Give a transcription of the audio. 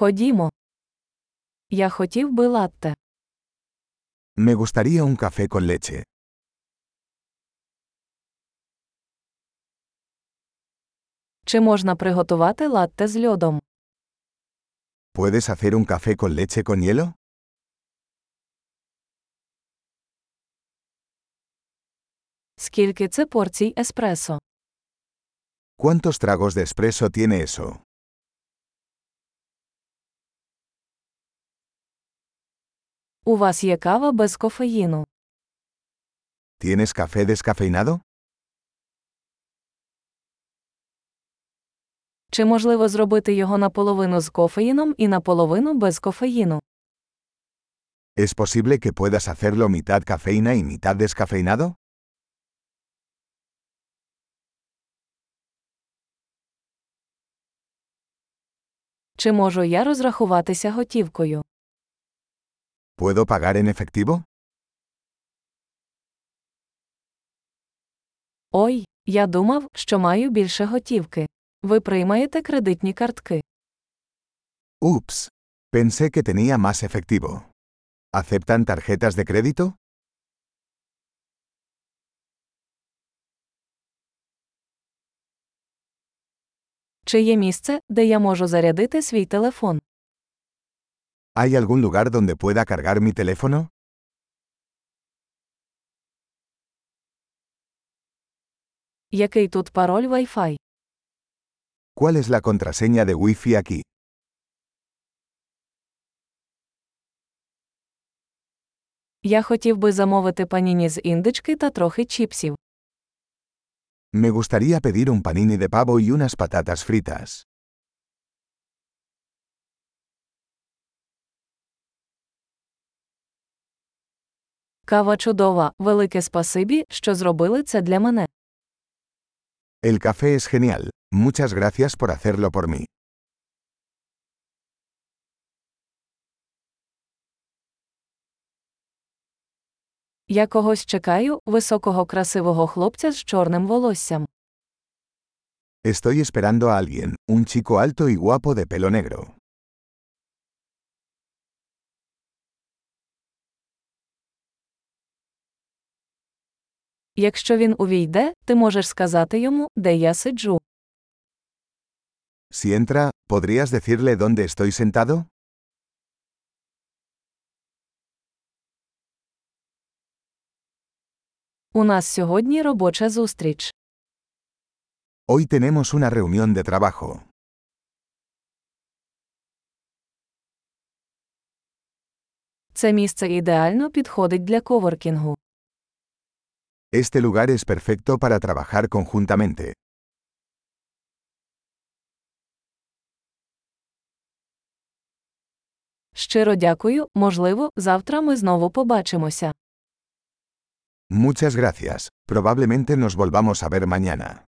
Ходімо. Я хотів би латте. Me gustaría un café con leche. Чи можна приготувати латте з льодом? ¿Puedes hacer un café con leche con hielo? Скільки це порцій еспресо? ¿Cuántos tragos de espresso tiene eso? У вас є кава без кофеїну. ¿Tienes café descafeinado? Чи можливо зробити його наполовину з кофеїном і наполовину без кофеїну? ¿Es posible que puedas hacerlo mitad cafeína y mitad descafeinado? Чи можу я розрахуватися готівкою? ¿Puedo pagar en efectivo? Ой, я думав, що маю більше готівки. Ви приймаєте кредитні картки. Ups. Pensé que tenía más efectivo. ¿Aceptan tarjetas de crédito? Чи є місце, де я можу зарядити свій телефон? ¿Hay algún lugar donde pueda cargar mi teléfono? Який тут пароль Wi-Fi? ¿Cuál es la contraseña de Wi-Fi aquí? Я хотів би замовити паніні з індички та трохи чіпсів. Me gustaría pedir un panini de pavo y unas patatas fritas. Кава чудова, велике спасибі, що зробили це для мене. El café es genial. Muchas gracias por hacerlo por mí. Я когось чекаю, високого красивого хлопця з чорним волоссям. Estoy esperando a alguien, un chico alto y guapo de pelo negro. Якщо він увійде, ти можеш сказати йому, де я сиджу. Si entra, ¿podrías decirle dónde estoy sentado? У нас сьогодні робоча зустріч. Hoy tenemos una reunión de trabajo. Це місце ідеально підходить для коворкінгу. Este lugar es perfecto para trabajar conjuntamente. Щиро дякую, можливо, завтра ми знову побачимося. Muchas gracias. Probablemente nos volvamos a ver mañana.